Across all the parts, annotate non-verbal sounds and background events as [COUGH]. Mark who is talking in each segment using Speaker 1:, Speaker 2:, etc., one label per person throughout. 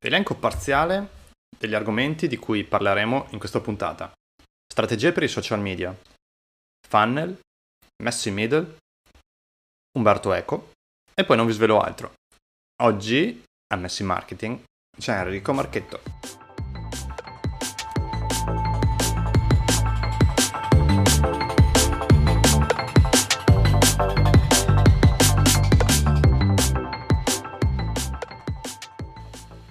Speaker 1: Elenco parziale degli argomenti di cui parleremo in questa puntata. Strategie per i social media, funnel, messo in middle, Umberto Eco e poi non vi svelo altro. Oggi a Messi Marketing c'è Enrico Marchetto.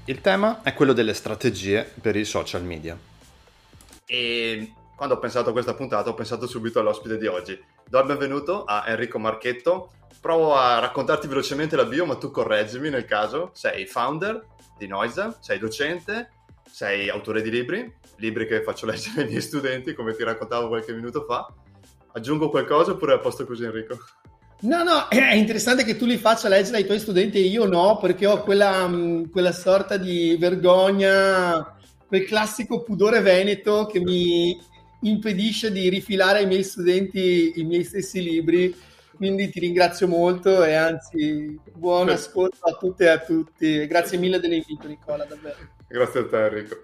Speaker 1: Il tema è quello delle strategie per i social media. E quando ho pensato a questa puntata ho pensato subito all'ospite di oggi. Do il benvenuto a Enrico Marchetto. Provo a raccontarti velocemente la bio, ma tu correggimi nel caso. Sei founder di Noisa, sei docente, sei autore di libri, libri che faccio leggere ai miei studenti, come ti raccontavo qualche minuto fa. Aggiungo qualcosa oppure è a posto così Enrico?
Speaker 2: No, no, [CLEARS THROAT] è interessante che tu li faccia leggere ai tuoi studenti e io no, perché ho quella, mm, quella sorta di vergogna, quel classico pudore veneto che mi impedisce di rifilare ai miei studenti i miei stessi libri. Quindi ti ringrazio molto e anzi buon ascolto a tutte e a tutti. Grazie mille dell'invito Nicola, davvero.
Speaker 1: Grazie a te Enrico.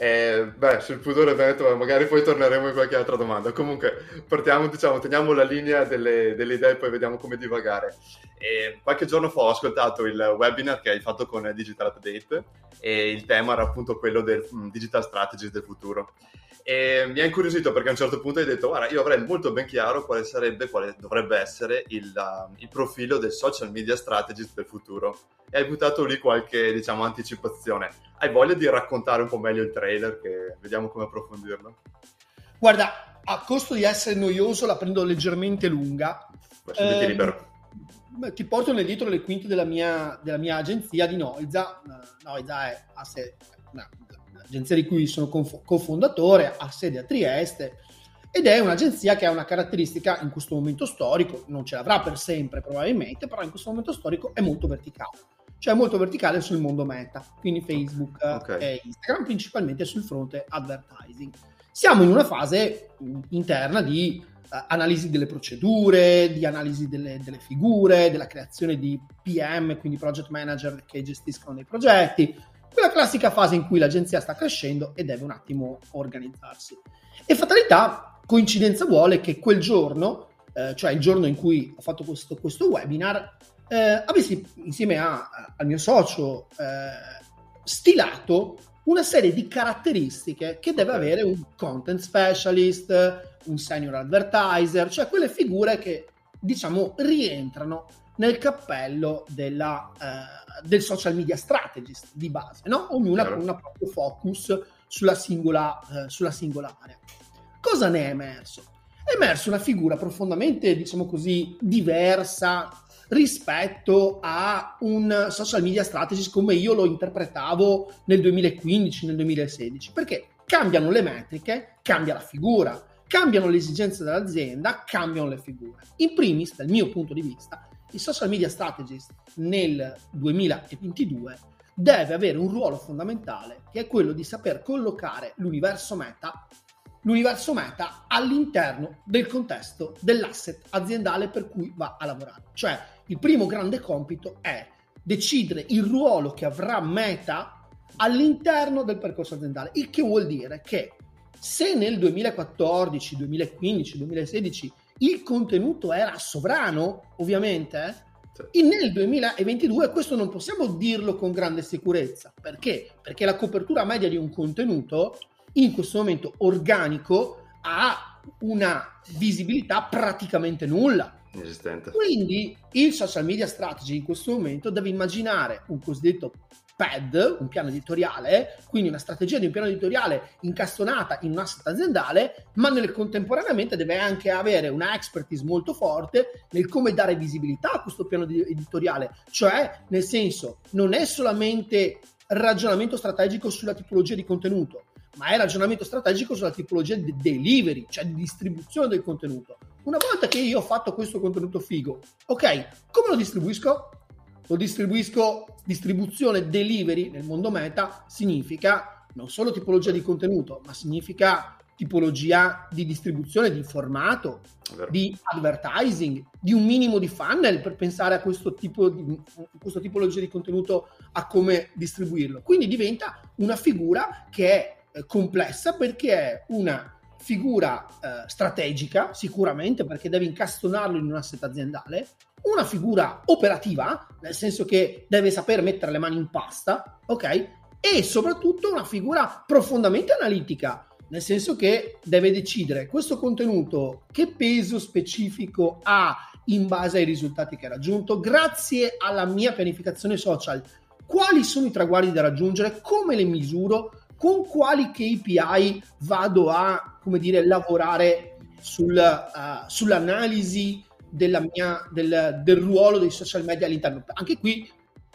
Speaker 1: Eh, beh, sul pudore veneto magari poi torneremo in qualche altra domanda. Comunque, partiamo, diciamo, teniamo la linea delle, delle idee e poi vediamo come divagare. E qualche giorno fa ho ascoltato il webinar che hai fatto con Digital Update e il tema era appunto quello del um, Digital Strategies del futuro. E mi ha incuriosito perché a un certo punto hai detto, guarda, io avrei molto ben chiaro quale sarebbe, quale dovrebbe essere il, uh, il profilo del social media strategist del futuro. E hai buttato lì qualche, diciamo, anticipazione. Hai voglia di raccontare un po' meglio il trailer, che vediamo come approfondirlo?
Speaker 2: Guarda, a costo di essere noioso la prendo leggermente lunga.
Speaker 1: Eh, libero.
Speaker 2: Ti porto nel dietro le quinte della mia, della mia agenzia di Noiza. Noiza è a sé, no, l'agenzia di cui sono cofondatore, ha sede a Trieste ed è un'agenzia che ha una caratteristica in questo momento storico, non ce l'avrà per sempre probabilmente, però in questo momento storico è molto verticale, cioè molto verticale sul mondo meta, quindi Facebook okay. e Instagram, principalmente sul fronte advertising. Siamo in una fase interna di analisi delle procedure, di analisi delle, delle figure, della creazione di PM, quindi project manager che gestiscono dei progetti, quella classica fase in cui l'agenzia sta crescendo e deve un attimo organizzarsi. E fatalità, coincidenza vuole che quel giorno, eh, cioè il giorno in cui ho fatto questo, questo webinar, eh, avessi insieme a, al mio socio eh, stilato una serie di caratteristiche che deve avere un content specialist, un senior advertiser, cioè quelle figure che diciamo rientrano nel cappello della, eh, del social media strategist di base, no? ognuna con un proprio focus sulla singola, eh, sulla singola area. Cosa ne è emerso? È emersa una figura profondamente, diciamo così, diversa rispetto a un social media strategist come io lo interpretavo nel 2015, nel 2016, perché cambiano le metriche, cambia la figura, cambiano le esigenze dell'azienda, cambiano le figure. In primis, dal mio punto di vista, il social media strategist nel 2022 deve avere un ruolo fondamentale che è quello di saper collocare l'universo meta, l'universo meta all'interno del contesto dell'asset aziendale per cui va a lavorare. Cioè il primo grande compito è decidere il ruolo che avrà meta all'interno del percorso aziendale, il che vuol dire che se nel 2014, 2015, 2016 il contenuto era sovrano, ovviamente, eh, nel 2022 questo non possiamo dirlo con grande sicurezza. Perché? Perché la copertura media di un contenuto in questo momento organico ha una visibilità praticamente nulla.
Speaker 1: Esistente.
Speaker 2: Quindi il social media strategy in questo momento deve immaginare un cosiddetto PED, un piano editoriale, quindi una strategia di un piano editoriale incastonata in un asset aziendale, ma nel contemporaneamente deve anche avere una expertise molto forte nel come dare visibilità a questo piano editoriale, cioè nel senso non è solamente ragionamento strategico sulla tipologia di contenuto, ma è ragionamento strategico sulla tipologia di delivery, cioè di distribuzione del contenuto. Una volta che io ho fatto questo contenuto figo, ok, come lo distribuisco? lo distribuisco, distribuzione delivery nel mondo meta significa non solo tipologia di contenuto, ma significa tipologia di distribuzione di formato, di advertising, di un minimo di funnel per pensare a questo tipo di questo tipologia di contenuto a come distribuirlo. Quindi diventa una figura che è eh, complessa perché è una figura eh, strategica, sicuramente, perché deve incastonarlo in un asset aziendale, una figura operativa, nel senso che deve saper mettere le mani in pasta, ok? E soprattutto una figura profondamente analitica, nel senso che deve decidere questo contenuto che peso specifico ha in base ai risultati che ha raggiunto, grazie alla mia pianificazione social, quali sono i traguardi da raggiungere, come le misuro, con quali KPI vado a, come dire, lavorare sul, uh, sull'analisi mia, del, del, ruolo dei social media all'interno. Anche qui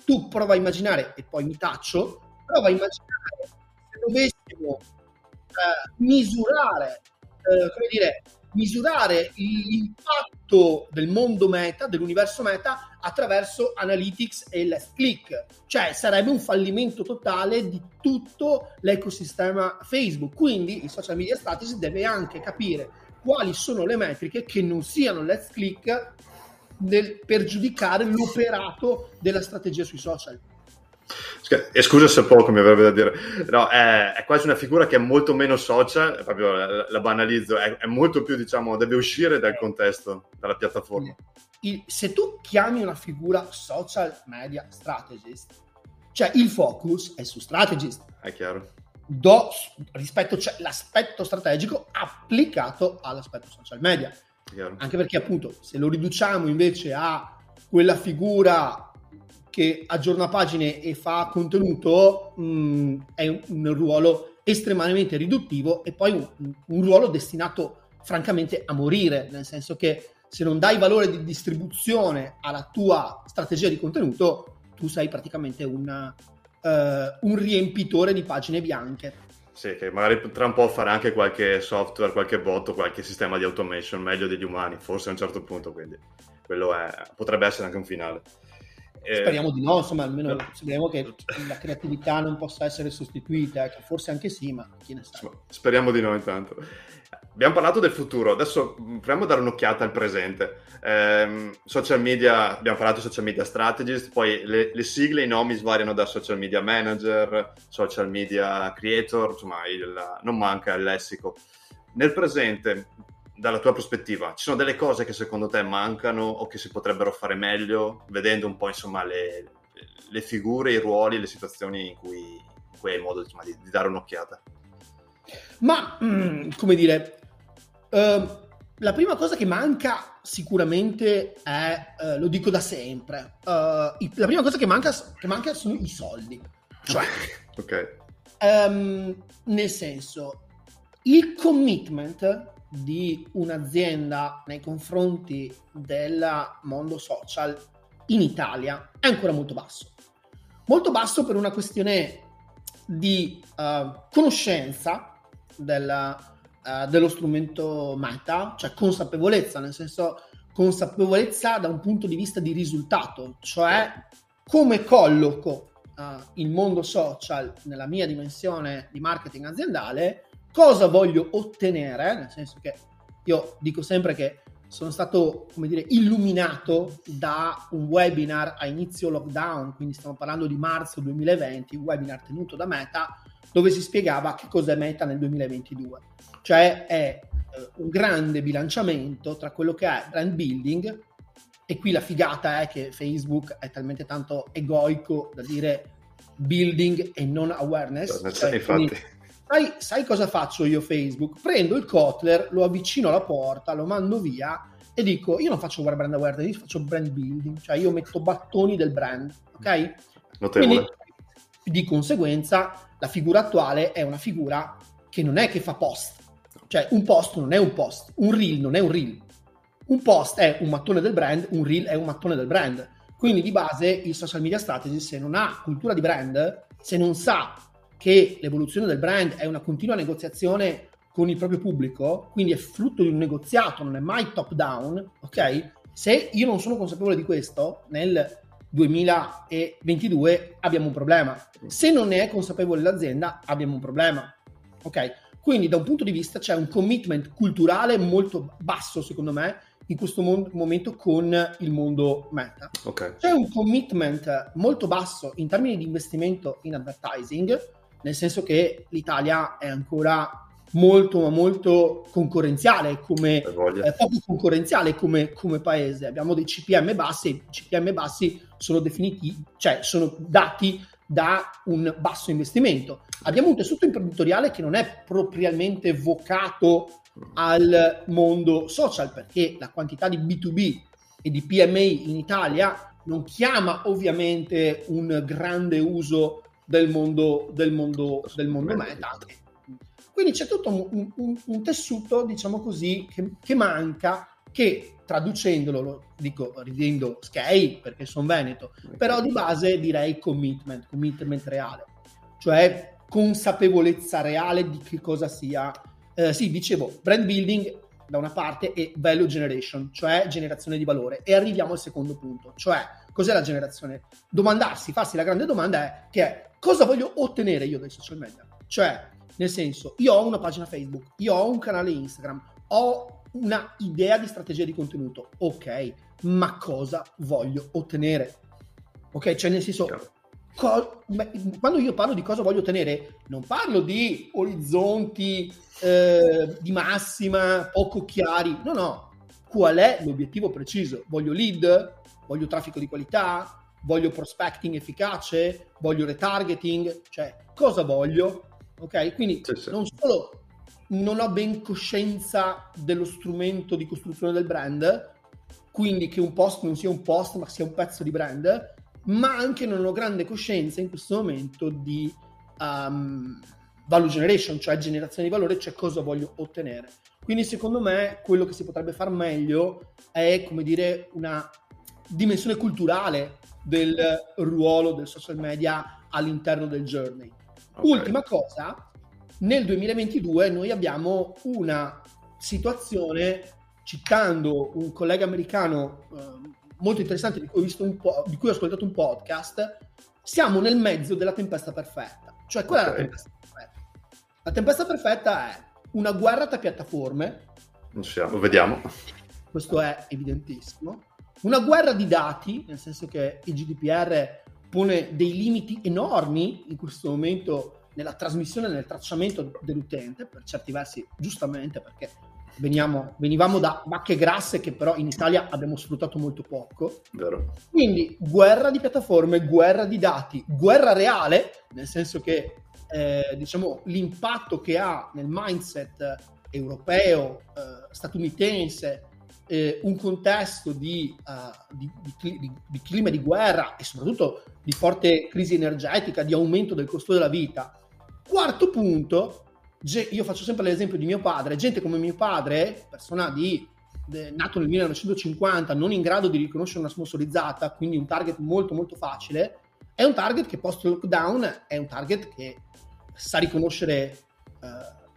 Speaker 2: tu prova a immaginare, e poi mi taccio, prova a immaginare se dovessimo uh, misurare, uh, come dire, misurare l'impatto del mondo meta, dell'universo meta, attraverso Analytics e Last Click. Cioè sarebbe un fallimento totale di tutto l'ecosistema Facebook. Quindi il social media strategy deve anche capire quali sono le metriche che non siano Let's Click nel, per giudicare l'operato della strategia sui social.
Speaker 1: E scusa se poco mi avrebbe da dire, no, è, è, quasi una figura che è molto meno social, proprio la, la banalizzo, è, è, molto più, diciamo, deve uscire dal contesto, dalla piattaforma.
Speaker 2: Il, se tu chiami una figura social media strategist, cioè il focus è su strategist.
Speaker 1: È chiaro.
Speaker 2: Do, rispetto cioè, l'aspetto strategico applicato all'aspetto social media. Anche perché appunto se lo riduciamo invece a quella figura che aggiorna pagine e fa contenuto mh, mm, è un, un, ruolo estremamente riduttivo e poi un, un, ruolo destinato francamente a morire, nel senso che se non dai valore di distribuzione alla tua strategia di contenuto, tu sei praticamente una, uh, un riempitore di pagine bianche.
Speaker 1: Sì, che magari tra un po' fare anche qualche software, qualche bot, qualche sistema di automation meglio degli umani, forse a un certo punto, quindi quello è, potrebbe essere anche un finale.
Speaker 2: Eh, speriamo di no, insomma, almeno speriamo che la creatività non possa essere sostituita, che forse anche sì, ma chi ne sa.
Speaker 1: Speriamo di no intanto. Abbiamo parlato del futuro, adesso proviamo a dare un'occhiata al presente. Eh, social media, abbiamo parlato di social media strategist, poi le, le, sigle, i nomi svariano da social media manager, social media creator, insomma il, non manca il lessico. Nel presente, dalla tua prospettiva, ci sono delle cose che secondo te mancano o che si potrebbero fare meglio, vedendo un po' insomma le, le figure, i ruoli, le situazioni in cui, in cui hai modo insomma, di, di, dare un'occhiata?
Speaker 2: Ma, mm, come dire, uh, la prima cosa che manca sicuramente è, uh, lo dico da sempre, uh, la prima cosa che manca, che manca sono i soldi. Cioè, [LAUGHS]
Speaker 1: ok.
Speaker 2: Um, nel senso, il commitment di un'azienda nei confronti del mondo social in Italia è ancora molto basso. Molto basso per una questione di uh, conoscenza del, uh, dello strumento meta, cioè consapevolezza, nel senso consapevolezza da un punto di vista di risultato, cioè come colloco uh, il mondo social nella mia dimensione di marketing aziendale cosa voglio ottenere, nel senso che io dico sempre che sono stato, come dire, illuminato da un webinar a inizio lockdown, quindi stiamo parlando di marzo 2020, un webinar tenuto da Meta, dove si spiegava che cos'è Meta nel 2022. Cioè è eh, un grande bilanciamento tra quello che è brand building, e qui la figata è che Facebook è talmente tanto egoico da dire building e non awareness. Cioè,
Speaker 1: infatti
Speaker 2: Sai, sai cosa faccio io Facebook? Prendo il Kotler, lo avvicino alla porta, lo mando via e dico io non faccio brand awareness, faccio brand building, cioè io metto battoni del brand, ok?
Speaker 1: Notevole. Quindi,
Speaker 2: di conseguenza la figura attuale è una figura che non è che fa post, cioè un post non è un post, un reel non è un reel, un post è un mattone del brand, un reel è un mattone del brand. Quindi di base il social media strategy se non ha cultura di brand, se non sa che l'evoluzione del brand è una continua negoziazione con il proprio pubblico, quindi è frutto di un negoziato, non è mai top down, ok? Se io non sono consapevole di questo, nel 2022 abbiamo un problema. Se non ne è consapevole l'azienda, abbiamo un problema. Ok? Quindi da un punto di vista c'è un commitment culturale molto basso, secondo me, in questo mo- momento con il mondo meta.
Speaker 1: Okay.
Speaker 2: C'è un commitment molto basso in termini di investimento in advertising, nel senso che l'Italia è ancora molto ma molto concorrenziale come eh, poco concorrenziale come, come, paese. Abbiamo dei CPM bassi i CPM bassi sono definiti cioè sono dati da un basso investimento. Abbiamo un tessuto imprenditoriale che non è propriamente vocato al mondo social perché la quantità di B2B e di PMI in Italia non chiama ovviamente un grande uso del mondo, del mondo, del mondo meta. Quindi c'è tutto un, un, un tessuto, diciamo così, che, che, manca, che traducendolo, lo dico ridendo scale perché sono veneto, però di base direi commitment, commitment reale, cioè consapevolezza reale di che cosa sia eh, sì, dicevo, brand building da una parte e value generation, cioè generazione di valore. E arriviamo al secondo punto, cioè cos'è la generazione? Domandarsi, farsi la grande domanda è che è cosa voglio ottenere io dai social media? Cioè, nel senso, io ho una pagina Facebook, io ho un canale Instagram, ho una idea di strategia di contenuto, ok, ma cosa voglio ottenere? Ok, cioè nel senso, co- quando io parlo di cosa voglio ottenere, non parlo di orizzonti eh, di massima, poco chiari. No, no. Qual è l'obiettivo preciso? Voglio lead? Voglio traffico di qualità? Voglio prospecting efficace? Voglio retargeting? Cioè, cosa voglio? Ok? Quindi sì, sì. non solo non ho ben coscienza dello strumento di costruzione del brand, quindi che un post non sia un post, ma sia un pezzo di brand, ma anche non ho grande coscienza in questo momento di um, value generation, cioè generazione di valore, cioè cosa voglio ottenere. Quindi secondo me quello che si potrebbe fare meglio è, come dire, una dimensione culturale del ruolo del social media all'interno del journey. Okay. Ultima cosa, nel 2022 noi abbiamo una situazione, citando un collega americano eh, molto interessante di cui, ho visto un po', di cui ho ascoltato un podcast, siamo nel mezzo della tempesta perfetta. Cioè, qual okay. è la tempesta la tempesta perfetta è una guerra tra piattaforme.
Speaker 1: Non siamo, vediamo.
Speaker 2: Questo è evidentissimo. Una guerra di dati, nel senso che il GDPR pone dei limiti enormi in questo momento nella trasmissione nel tracciamento dell'utente, per certi versi giustamente perché veniamo, venivamo da vacche grasse che però in Italia abbiamo sfruttato molto poco.
Speaker 1: Vero.
Speaker 2: Quindi guerra di piattaforme, guerra di dati, guerra reale, nel senso che eh, diciamo, l'impatto che ha nel mindset europeo, eh, statunitense, eh, un contesto di, uh, di, di, di, clima di guerra e soprattutto di forte crisi energetica, di aumento del costo della vita. Quarto punto, io faccio sempre l'esempio di mio padre, gente come mio padre, persona di, de, nato nel 1950, non in grado di riconoscere una sponsorizzata, quindi un target molto molto facile, è un target che post lockdown è un target che sa riconoscere uh,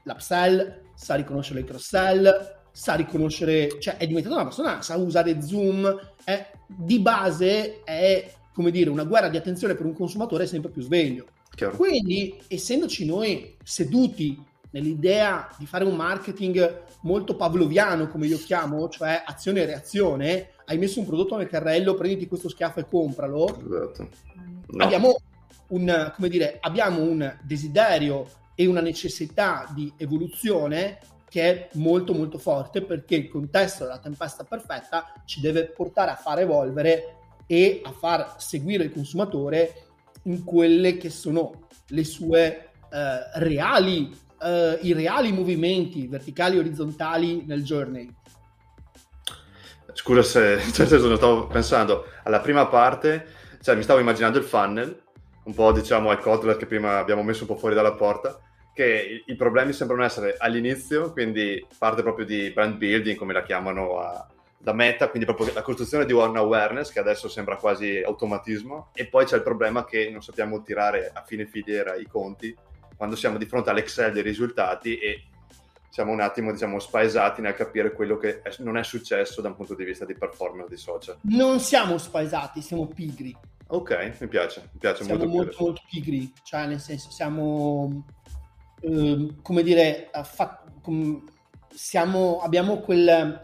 Speaker 2: l'upsell, sa riconoscere il cross-sell, sa riconoscere, cioè è diventata una persona, sa usare Zoom, è, di base è come dire una guerra di attenzione per un consumatore sempre più sveglio. Chiaro. Quindi, essendoci noi seduti nell'idea di fare un marketing molto pavloviano, come io chiamo, cioè azione e reazione, hai messo un prodotto nel carrello, prenditi questo schiaffo e compralo. Esatto. No. Abbiamo un, come dire, abbiamo un desiderio e una necessità di evoluzione che è molto molto forte perché il contesto della tempesta perfetta ci deve portare a far evolvere e a far seguire il consumatore in quelle che sono le sue eh, reali eh, i reali movimenti verticali e orizzontali nel journey.
Speaker 1: Scusa se [LAUGHS] cioè, stavo pensando alla prima parte cioè mi stavo immaginando il funnel un po' diciamo al Kotler che prima abbiamo messo un po' fuori dalla porta, che i, problemi sembrano essere all'inizio, quindi parte proprio di brand building, come la chiamano a, da meta, quindi proprio la costruzione di one awareness, che adesso sembra quasi automatismo, e poi c'è il problema che non sappiamo tirare a fine filiera i conti quando siamo di fronte all'Excel dei risultati e siamo un attimo diciamo spaesati nel capire quello che è, non è successo da un punto di vista di performance di social.
Speaker 2: Non siamo spaesati, siamo pigri.
Speaker 1: Ok, mi piace, mi piace
Speaker 2: siamo
Speaker 1: molto.
Speaker 2: molto, molto pigri, cioè nel senso siamo, eh, come dire, fa, com, siamo, abbiamo quel,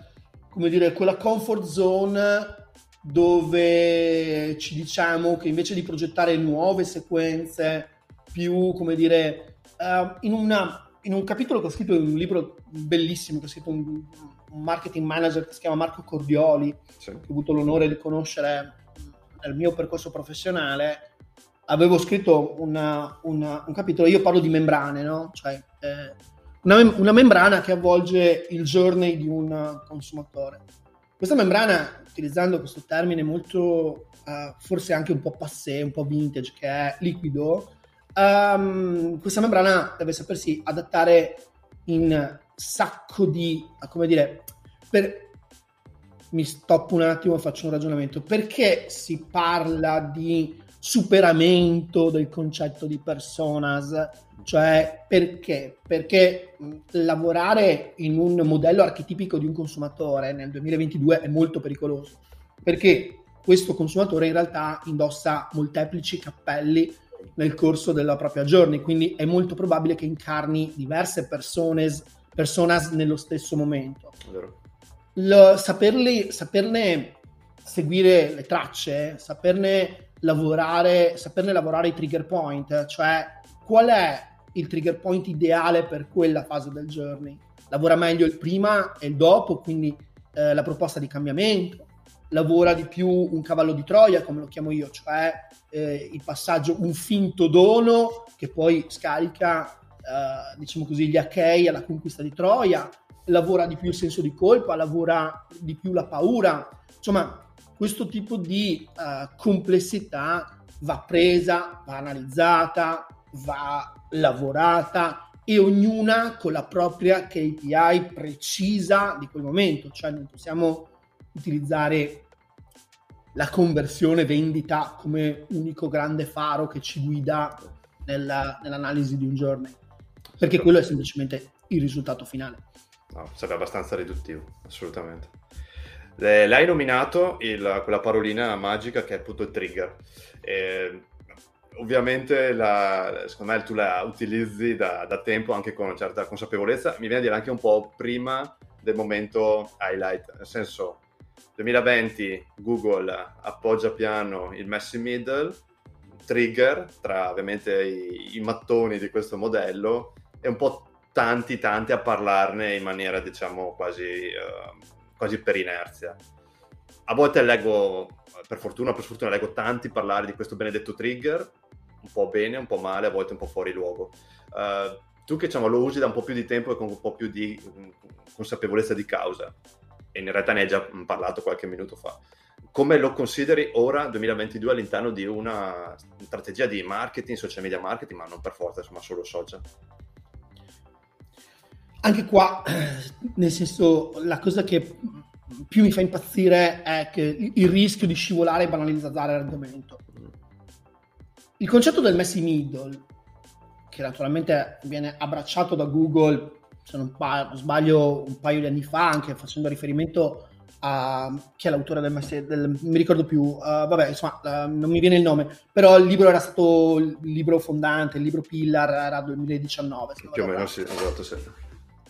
Speaker 2: come dire, quella comfort zone dove ci diciamo che invece di progettare nuove sequenze più, come dire, uh, in, una, in, un capitolo che ho scritto in un libro bellissimo, che ha scritto un, un, marketing manager che si chiama Marco Cordioli, sì. che ho avuto l'onore di conoscere nel mio percorso professionale, avevo scritto una, una, un capitolo, io parlo di membrane, no? Cioè, eh, una, una, membrana che avvolge il journey di un consumatore. Questa membrana, utilizzando questo termine molto, uh, forse anche un po' passé, un po' vintage, che è liquido, um, questa membrana deve sapersi adattare in sacco di, come dire, per, mi stoppo un attimo e faccio un ragionamento. Perché si parla di superamento del concetto di personas? Cioè, perché? Perché lavorare in un modello archetipico di un consumatore nel 2022 è molto pericoloso. Perché questo consumatore in realtà indossa molteplici cappelli nel corso della propria journey, quindi è molto probabile che incarni diverse personas, personas nello stesso momento. Lo, saperli, saperne seguire le tracce, saperne lavorare, saperne lavorare i trigger point, cioè qual è il trigger point ideale per quella fase del journey. Lavora meglio il prima e il dopo, quindi eh, la proposta di cambiamento, lavora di più un cavallo di Troia, come lo chiamo io, cioè eh, il passaggio, un finto dono che poi scarica, eh, diciamo così, gli Achei alla conquista di Troia, lavora di più il senso di colpa, lavora di più la paura, insomma questo tipo di uh, complessità va presa, va analizzata, va lavorata e ognuna con la propria KPI precisa di quel momento, cioè non possiamo utilizzare la conversione vendita come unico grande faro che ci guida nella, nell'analisi di un giorno, perché quello è semplicemente il risultato finale.
Speaker 1: No, sarebbe abbastanza riduttivo, assolutamente. Eh, l'hai nominato il, quella parolina magica che è appunto il trigger. Eh, ovviamente la, secondo me tu la utilizzi da, da, tempo anche con una certa consapevolezza, mi viene a dire anche un po' prima del momento highlight, nel senso 2020 Google appoggia piano il Messi Middle, trigger tra ovviamente i, i mattoni di questo modello e un po' tanti tanti a parlarne in maniera diciamo quasi, uh, quasi per inerzia. A volte leggo, per fortuna per sfortuna, leggo tanti parlare di questo benedetto trigger, un po' bene, un po' male, a volte un po' fuori luogo. Uh, tu che diciamo, lo usi da un po' più di tempo e con un po' più di mm, consapevolezza di causa, e in realtà ne hai già parlato qualche minuto fa, come lo consideri ora, 2022, all'interno di una strategia di marketing, social media marketing, ma non per forza, insomma, solo social?
Speaker 2: Anche qua, [CLEARS THROAT] nel senso, la cosa che più mi fa impazzire è che il rischio di scivolare e banalizzare l'argomento. Il concetto del messy middle, che naturalmente viene abbracciato da Google, se non pa- sbaglio, un paio di anni fa, anche facendo riferimento a chi è l'autore del messy, del, mi ricordo più, uh, vabbè, insomma, uh, non mi viene il nome, però il libro era stato il libro fondante, il libro pillar era 2019.
Speaker 1: Più o meno sì, esatto, sì.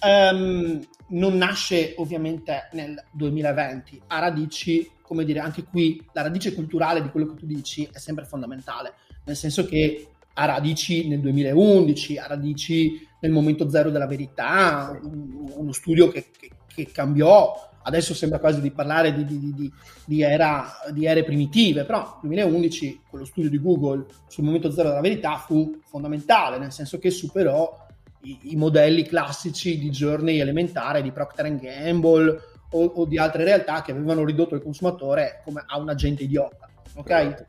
Speaker 2: Um, non nasce ovviamente nel 2020, ha radici, come dire, anche qui la radice culturale di quello che tu dici è sempre fondamentale, nel senso che ha radici nel 2011, ha radici nel momento zero della verità, uno studio che, che, che cambiò, adesso sembra quasi di parlare di, di, di, era, di ere primitive, però nel 2011 quello studio di Google sul momento zero della verità fu fondamentale, nel senso che superò i, i modelli classici di journey elementare di Procter Gamble o, o, di altre realtà che avevano ridotto il consumatore come a un agente idiota. Ok? Esatto.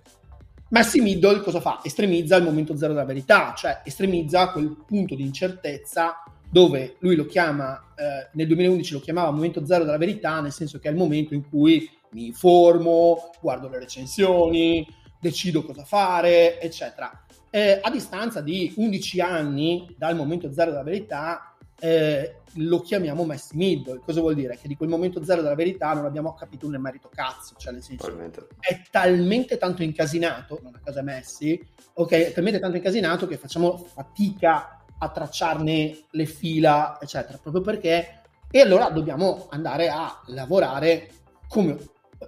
Speaker 2: Messi Middle cosa fa? Estremizza il momento zero della verità, cioè estremizza quel punto di incertezza dove lui lo chiama, eh, nel 2011 lo chiamava momento zero della verità, nel senso che è il momento in cui mi informo, guardo le recensioni, decido cosa fare, eccetera eh, a distanza di 11 anni dal momento zero della verità, eh, lo chiamiamo Messi Middle. Cosa vuol dire? Che di quel momento zero della verità non abbiamo capito un merito cazzo, cioè nel senso è talmente tanto incasinato, non a casa Messi, ok, è talmente tanto incasinato che facciamo fatica a tracciarne le fila, eccetera, proprio perché E allora dobbiamo andare a lavorare come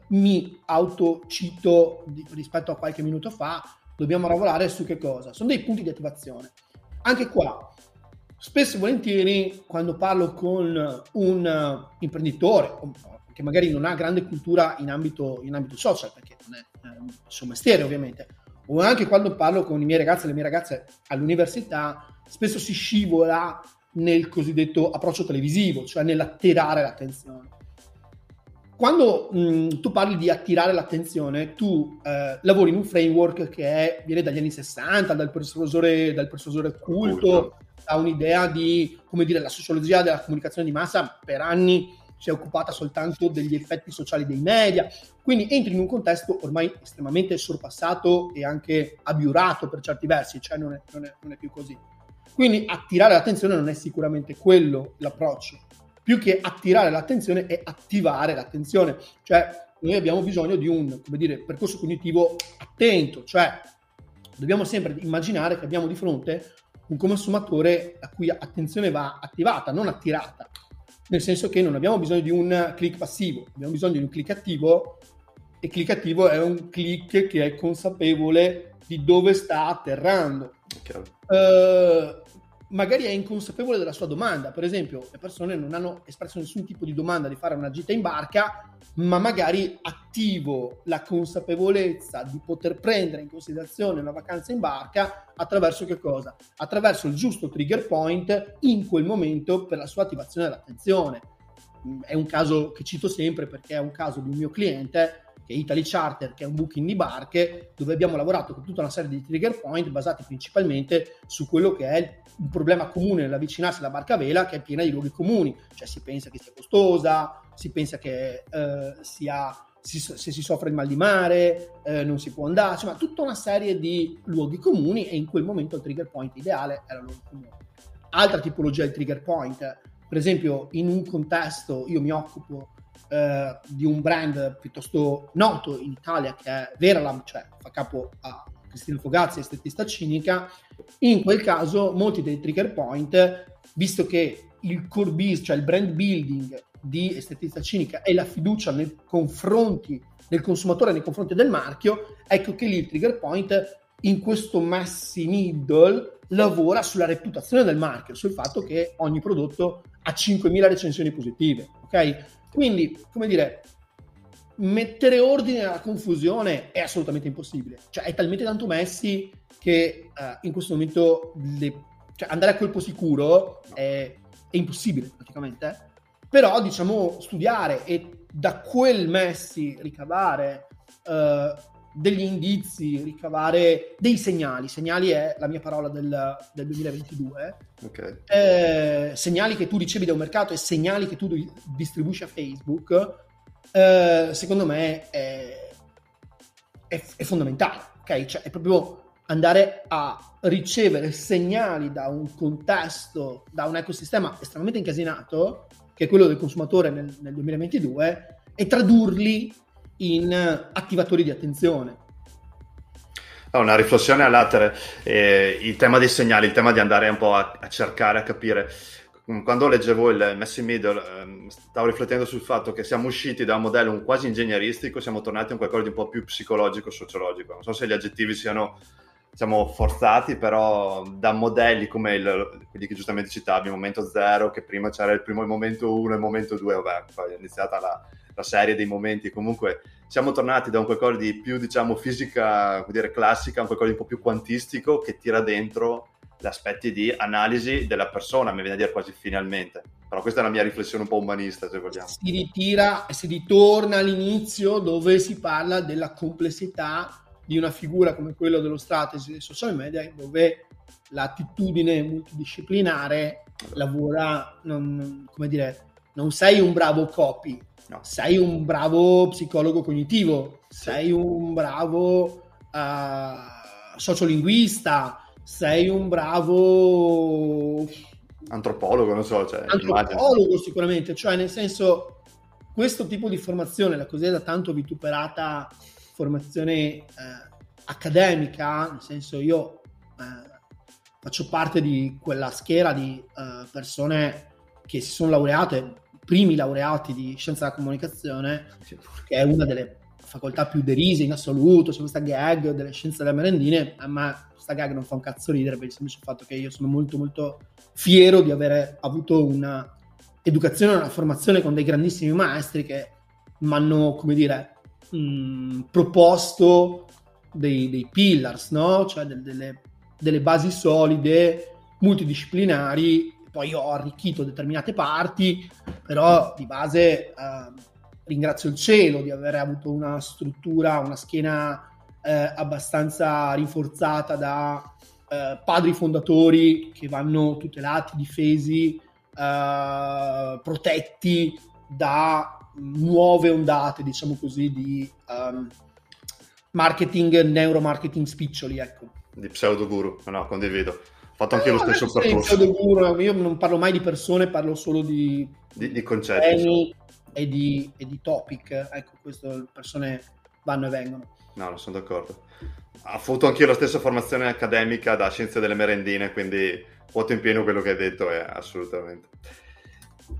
Speaker 2: mi autocito rispetto a qualche minuto fa, dobbiamo lavorare su che cosa? Sono dei punti di attivazione. Anche qua, spesso e volentieri, quando parlo con un imprenditore che magari non ha grande cultura in ambito, in ambito social, perché non è eh, il suo mestiere ovviamente, o anche quando parlo con i miei ragazzi e le mie ragazze all'università, spesso si scivola nel cosiddetto approccio televisivo, cioè nell'attirare l'attenzione. Quando mh, mm, tu parli di attirare l'attenzione, tu eh, lavori in un framework che è, viene dagli anni 60, dal persuasore, dal persuasore culto, ha un'idea di, come dire, la sociologia della comunicazione di massa per anni si è occupata soltanto degli effetti sociali dei media, quindi entri in un contesto ormai estremamente sorpassato e anche abiurato per certi versi, cioè non è, non è, non è più così. Quindi attirare l'attenzione non è sicuramente quello l'approccio più che attirare l'attenzione è attivare l'attenzione. Cioè, noi abbiamo bisogno di un dire, percorso cognitivo attento, cioè dobbiamo sempre immaginare che abbiamo di fronte un consumatore a cui attenzione va attivata, non attirata. Nel senso che non abbiamo bisogno di un click passivo, abbiamo bisogno di un click attivo e click attivo è un click che è consapevole di dove sta atterrando. Uh, magari è inconsapevole della sua domanda. Per esempio, le persone non hanno espresso nessun tipo di domanda di fare una gita in barca, ma magari attivo la consapevolezza di poter prendere in considerazione una vacanza in barca attraverso che cosa? Attraverso il giusto trigger point in quel momento per la sua attivazione dell'attenzione. È un caso che cito sempre perché è un caso di un mio cliente che è Italy Charter, che è un booking di barche, dove abbiamo lavorato con tutta una serie di trigger point basati principalmente su quello che è un problema comune nell'avvicinarsi alla barca a vela, che è piena di luoghi comuni, cioè si pensa che sia costosa, si pensa che eh, sia si, se si soffre di mal di mare, eh, non si può andare, insomma, tutta una serie di luoghi comuni e in quel momento il trigger point ideale era il luogo comune. Altra tipologia di trigger point, per esempio, in un contesto, io mi occupo eh, di un brand piuttosto noto in Italia che è Veralam, cioè fa capo a Cristina Fogazzi, estetista cinica, in quel caso molti dei trigger point, visto che il core business, cioè il brand building di estetista cinica è la fiducia nei confronti del consumatore nei confronti del marchio, ecco che lì il trigger point in questo messy middle lavora sulla reputazione del marchio, sul fatto che ogni prodotto ha 5.000 recensioni positive, ok? Quindi, come dire, mettere ordine alla confusione è assolutamente impossibile. Cioè, è talmente tanto messi che uh, in questo momento le, cioè, andare a colpo sicuro è, è impossibile praticamente. Però, diciamo, studiare e da quel messi ricavare uh, degli indizi, ricavare dei segnali. Segnali è la mia parola del, del 2022. Okay. Eh, segnali che tu ricevi da un mercato e segnali che tu distribuisci a Facebook, eh, secondo me è, è, è fondamentale. Okay? Cioè, è proprio andare a ricevere segnali da un contesto, da un ecosistema estremamente incasinato, che è quello del consumatore nel, nel 2022, e tradurli in attivatori di attenzione.
Speaker 1: Una riflessione all'atere, eh, il tema dei segnali, il tema di andare un po' a, a cercare, a capire. Quando leggevo il Messi Middle, eh, stavo riflettendo sul fatto che siamo usciti da un modello quasi ingegneristico, siamo tornati a qualcosa di un po' più psicologico-sociologico. Non so se gli aggettivi siano siamo forzati però da modelli come il, quelli che giustamente citavi, il momento zero, che prima c'era il primo il momento uno e il momento due, vabbè, poi è iniziata la, la serie dei momenti, comunque siamo tornati da un qualcosa di più, diciamo, fisica, dire, classica, un qualcosa di un po' più quantistico che tira dentro gli aspetti di analisi della persona, mi viene a dire quasi finalmente. Però questa è la mia riflessione un po' umanista, se vogliamo.
Speaker 2: Si ritira e si ritorna all'inizio dove si parla della complessità di una figura come quella dello strategy dei social media, dove l'attitudine multidisciplinare lavora, non, come dire, non sei un bravo copy, no. sei un bravo psicologo cognitivo, sei un bravo uh, sociolinguista, sei un bravo
Speaker 1: antropologo, non so, cioè,
Speaker 2: antropologo immagino. sicuramente, cioè nel senso questo tipo di formazione, la cosiddetta tanto vituperata formazione eh, accademica, nel senso io eh, faccio parte di quella schiera di eh, persone che si sono laureate primi laureati di scienza della comunicazione, che è una delle facoltà più derise in assoluto, c'è questa gag delle scienze delle merendine, a me questa gag non fa un cazzo ridere per il semplice fatto che io sono molto molto fiero di aver avuto una educazione una formazione con dei grandissimi maestri che mi hanno, come dire, mh, mm, proposto dei, dei, pillars, no? cioè de- delle, delle basi solide, multidisciplinari, poi ho arricchito determinate parti, però di base... Uh, ringrazio il cielo di aver avuto una struttura, una schiena eh, abbastanza rinforzata da eh, padri fondatori che vanno tutelati, difesi, eh, protetti da nuove ondate, diciamo così, di um, marketing, neuromarketing spiccioli, ecco.
Speaker 1: Di pseudo guru, no, condivido. Ho fatto anche eh, lo stesso percorso.
Speaker 2: Guru, io non parlo mai di persone, parlo solo di,
Speaker 1: di, di concetti. Temi,
Speaker 2: e di, e di topic. Ecco, questo le persone vanno e vengono.
Speaker 1: No, non sono d'accordo. Ho avuto anch'io la stessa formazione accademica da scienze delle merendine, quindi quoto in pieno quello che hai detto, è assolutamente.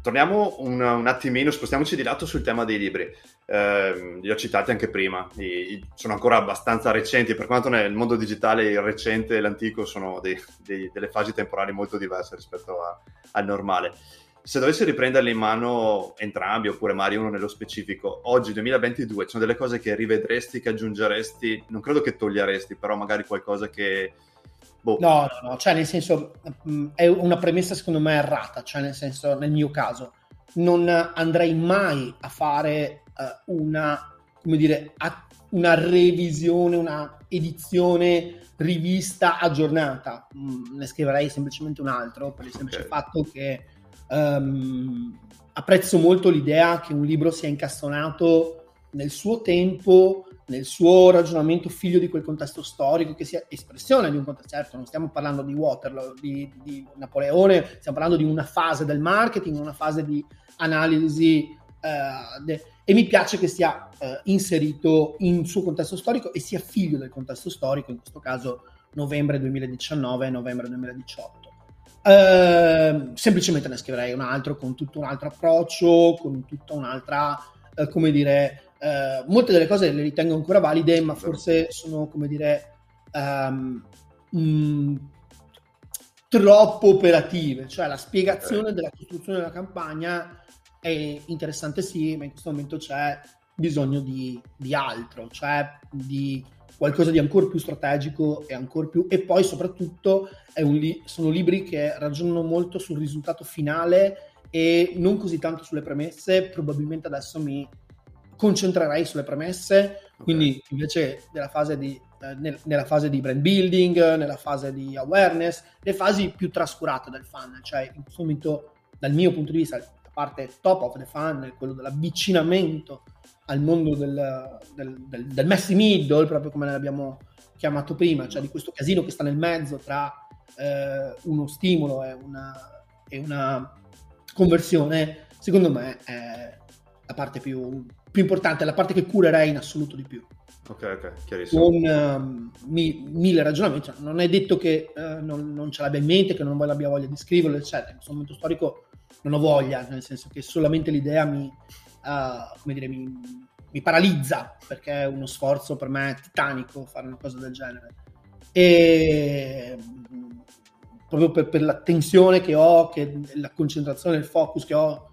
Speaker 1: Torniamo un, un, attimino, spostiamoci di lato sul tema dei libri. Eh, li ho citati anche prima, I, sono ancora abbastanza recenti, per quanto nel mondo digitale il recente e l'antico sono dei, dei, delle fasi temporali molto diverse rispetto a, al normale. Se dovessi riprenderli in mano entrambi, oppure magari uno nello specifico, oggi 2022, ci sono delle cose che rivedresti, che aggiungeresti, non credo che toglieresti, però magari qualcosa che...
Speaker 2: Boh. No, no, no, cioè nel senso, mm, è una premessa secondo me errata, cioè nel senso, nel mio caso, non andrei mai a fare uh, una, come dire, una revisione, una edizione rivista aggiornata, mm, ne scriverei semplicemente un altro, per il semplice okay. fatto che Um, apprezzo molto l'idea che un libro sia incastonato nel suo tempo, nel suo ragionamento figlio di quel contesto storico, che sia espressione di un contesto. Certo, non stiamo parlando di Waterloo, di, di Napoleone, stiamo parlando di una fase del marketing, una fase di analisi. Uh, de- e mi piace che sia uh, inserito in suo contesto storico e sia figlio del contesto storico, in questo caso novembre 2019 e novembre 2018. Ehm, semplicemente ne scriverei un altro con tutto un altro approccio, con tutta un'altra, uh, come dire, uh, molte delle cose le ritengo ancora valide, ma forse sono, come dire, um, mh, troppo operative, cioè la spiegazione della costruzione della campagna è interessante sì, ma in questo momento c'è bisogno di, di altro, cioè di qualcosa di ancora più strategico e ancora più e poi soprattutto li- sono libri che ragionano molto sul risultato finale e non così tanto sulle premesse. Probabilmente adesso mi concentrerei sulle premesse okay. quindi invece della fase di, eh, nel, nella fase di brand building nella fase di awareness le fasi più trascurate del funnel cioè in questo momento dal mio punto di vista la parte top of the funnel quello dell'avvicinamento al mondo del, del, del, del messy middle, proprio come l'abbiamo chiamato prima, cioè di questo casino che sta nel mezzo tra eh, uno stimolo e una, e una, conversione, secondo me è la parte più, più, importante, la parte che curerei in assoluto di più.
Speaker 1: Ok, ok, chiarissimo.
Speaker 2: Con um, mi, mille ragionamenti, cioè, non è detto che uh, non, non, ce l'abbia in mente, che non abbia voglia di scriverlo, eccetera. In questo momento storico non ho voglia, nel senso che solamente l'idea mi, uh, come dire, mi, mi, paralizza perché è uno sforzo per me titanico fare una cosa del genere. E proprio per, per la tensione che ho, che, la concentrazione, il focus che ho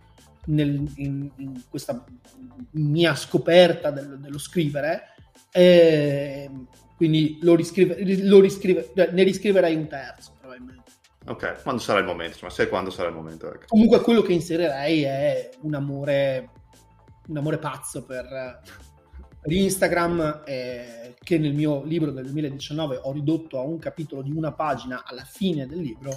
Speaker 2: nel, in, in, questa mia scoperta del, dello scrivere. E quindi lo riscrive, lo riscrive, ne riscriverei un terzo probabilmente.
Speaker 1: Ok, quando sarà il momento, ma sai quando sarà il momento. Ecco.
Speaker 2: Comunque quello che inserirei è un amore un amore pazzo per, per Instagram eh, che nel mio libro del 2019 ho ridotto a un capitolo di una pagina alla fine del libro.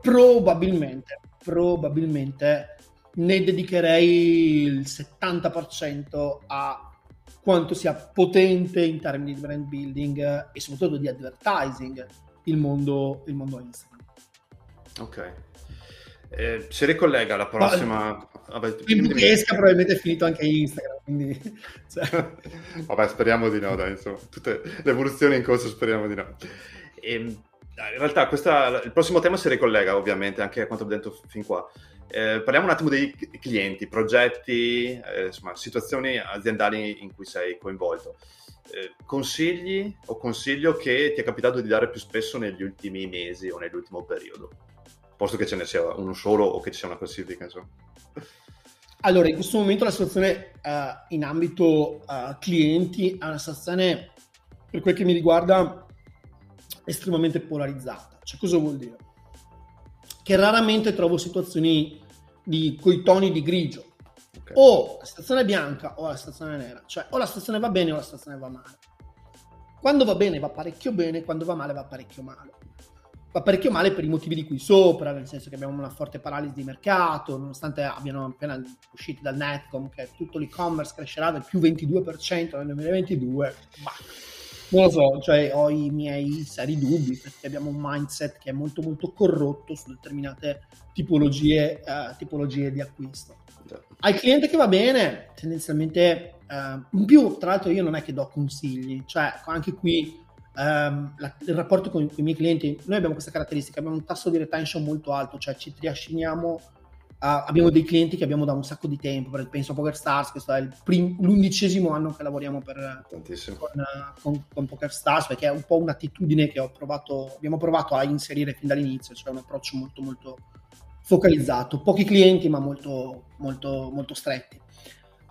Speaker 2: Probabilmente, probabilmente ne dedicherei il 70% a quanto sia potente in termini di brand building e soprattutto di advertising il mondo, il mondo Instagram.
Speaker 1: Ok. Eh, si ricollega alla prossima.
Speaker 2: Vabbè, in esca probabilmente è finito anche Instagram. Quindi, [LAUGHS]
Speaker 1: cioè... [LAUGHS] Vabbè, speriamo di no, dai, insomma, tutte le evoluzioni in corso speriamo di no. E, ehm, in realtà questa, il prossimo tema si ricollega ovviamente anche a quanto ho detto fin qua. Eh, parliamo un attimo dei clienti, progetti, eh, insomma, situazioni aziendali in cui sei coinvolto. Eh, consigli o consiglio che ti è capitato di dare più spesso negli ultimi mesi o nell'ultimo periodo? Posto che ce ne sia uno solo o che ci sia una classifica, insomma.
Speaker 2: Allora, in questo momento la situazione uh, in ambito uh, clienti è una situazione, per quel che mi riguarda, estremamente polarizzata. Cioè, cosa vuol dire? Che raramente trovo situazioni di, coi toni di grigio. Okay. O la situazione è bianca o la situazione è nera. Cioè, o la situazione va bene o la situazione va male. Quando va bene va parecchio bene, quando va male va parecchio male va parecchio male per i motivi di qui sopra, nel senso che abbiamo una forte paralisi di mercato, nonostante abbiano appena usciti dal Netcom che tutto l'e-commerce crescerà del più 22% nel 2022, ma non lo so, cioè ho i miei seri dubbi perché abbiamo un mindset che è molto molto corrotto su determinate tipologie, uh, tipologie di acquisto. Al cliente che va bene, tendenzialmente, uh, in più, tra l'altro io non è che do consigli, cioè anche qui Um, la, il rapporto con, con, i miei clienti, noi abbiamo questa caratteristica, abbiamo un tasso di retention molto alto, cioè ci trasciniamo, abbiamo dei clienti che abbiamo da un sacco di tempo, penso a PokerStars, questo è prim- l'undicesimo anno che lavoriamo per, con, con, con PokerStars, perché è un po' un'attitudine che ho provato, abbiamo provato a inserire fin dall'inizio, cioè un approccio molto molto focalizzato, pochi clienti ma molto, molto, molto stretti.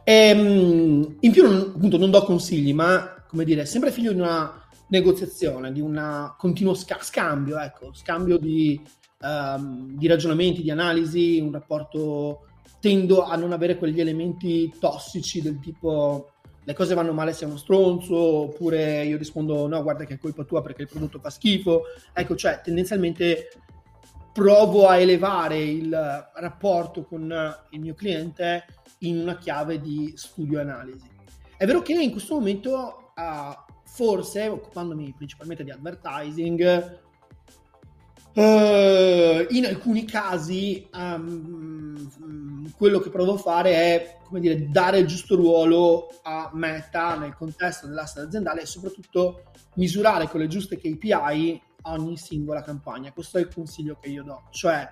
Speaker 2: E, um, in più non, appunto non do consigli, ma come dire, sempre figlio di una negoziazione, di un continuo sca- scambio, ecco, scambio di, um, di, ragionamenti, di analisi, un rapporto tendo a non avere quegli elementi tossici del tipo le cose vanno male sei uno stronzo oppure io rispondo no guarda che è colpa tua perché il prodotto fa schifo. Ecco cioè tendenzialmente provo a elevare il rapporto con il mio cliente in una chiave di studio e analisi. È vero che in questo momento uh, forse occupandomi principalmente di advertising, Uh, in alcuni casi um, quello che provo a fare è come dire, dare il giusto ruolo a Meta nel contesto dell'asset aziendale e soprattutto misurare con le giuste KPI ogni singola campagna. Questo è il consiglio che io do, cioè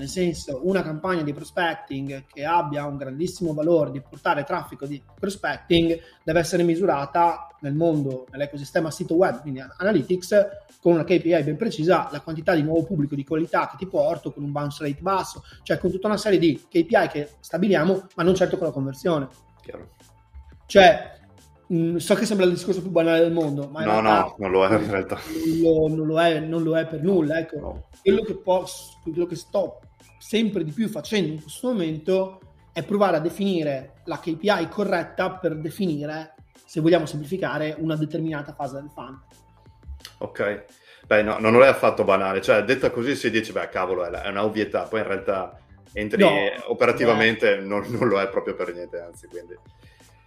Speaker 2: nel senso una campagna di prospecting che abbia un grandissimo valore di portare traffico di prospecting deve essere misurata nel mondo, nell'ecosistema sito web, quindi analytics, con una KPI ben precisa, la quantità di nuovo pubblico di qualità che ti porto, con un bounce rate basso, cioè con tutta una serie di KPI che stabiliamo, ma non certo con la conversione. Chiaro. Cioè, mm, so che sembra il discorso più banale del mondo, ma
Speaker 1: no, no, non lo è in realtà.
Speaker 2: Non lo, non lo, è, non lo è per nulla. Ecco. No. Quello, che posso, quello che sto sempre di più facendo in questo momento è provare a definire la KPI corretta per definire, se vogliamo semplificare, una determinata fase del funnel.
Speaker 1: Ok, beh no, non è affatto banale, cioè detta così si dice, beh cavolo, è, una ovvietà, poi in realtà entri no, operativamente non, non, lo è proprio per niente, anzi, quindi...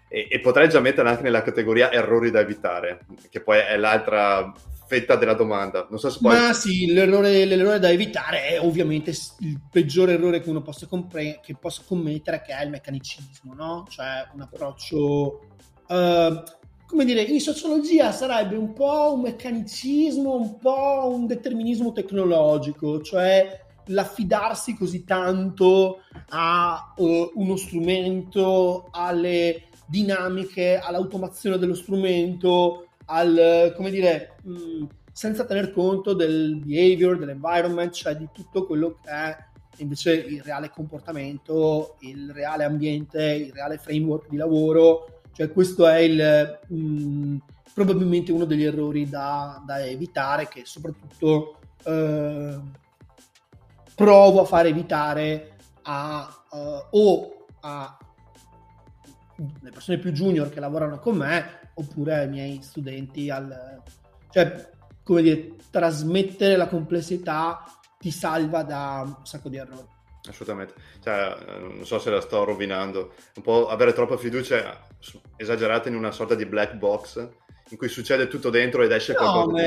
Speaker 1: E, e potrei già mettere anche nella categoria errori da evitare, che poi è l'altra fetta della domanda. Non so se
Speaker 2: poi... Ma sì, l'errore, l'errore, da evitare è ovviamente il peggiore errore che uno possa, compre- che possa commettere, che è il meccanicismo, no? Cioè un approccio... Uh, come dire, in sociologia sarebbe un po' un meccanicismo, un po' un determinismo tecnologico, cioè l'affidarsi così tanto a uh, uno strumento, alle dinamiche, all'automazione dello strumento, al, come dire, mm, senza tener conto del behavior, dell'environment, cioè di tutto quello che è invece il reale comportamento, il reale ambiente, il reale framework di lavoro. Cioè questo è il, mh, mm, probabilmente uno degli errori da, da evitare che soprattutto eh, provo a fare evitare a, uh, o a le persone più junior che lavorano con me oppure ai miei studenti al, cioè come dire trasmettere la complessità ti salva da un sacco di errori.
Speaker 1: Assolutamente. Cioè, non so se la sto rovinando. Un po' avere troppa fiducia esagerata in una sorta di black box in cui succede tutto dentro ed esce no, qualcosa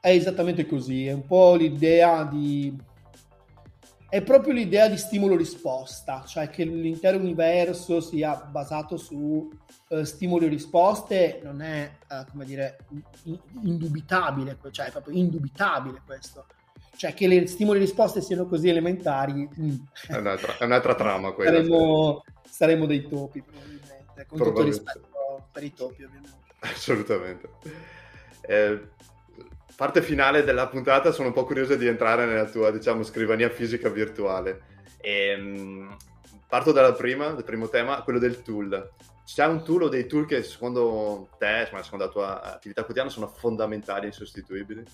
Speaker 2: è esattamente così. È un po' l'idea di è proprio l'idea di stimolo-risposta, cioè che l'intero universo sia basato su uh, stimoli e risposte non è, uh, come dire, indubitabile, cioè è proprio indubitabile questo. Cioè che le stimoli e risposte siano così elementari...
Speaker 1: Mm. È, un'altra, è un'altra trama quella.
Speaker 2: Saremo, saremo dei topi probabilmente, con tutto rispetto per i topi ovviamente.
Speaker 1: Assolutamente. Eh, parte finale della puntata sono un po' curioso di entrare nella tua, diciamo, scrivania fisica virtuale. E, um, parto dalla prima, dal primo tema, quello del tool. C'è un tool o dei tool che secondo te, secondo la tua attività quotidiana, sono fondamentali e insostituibili?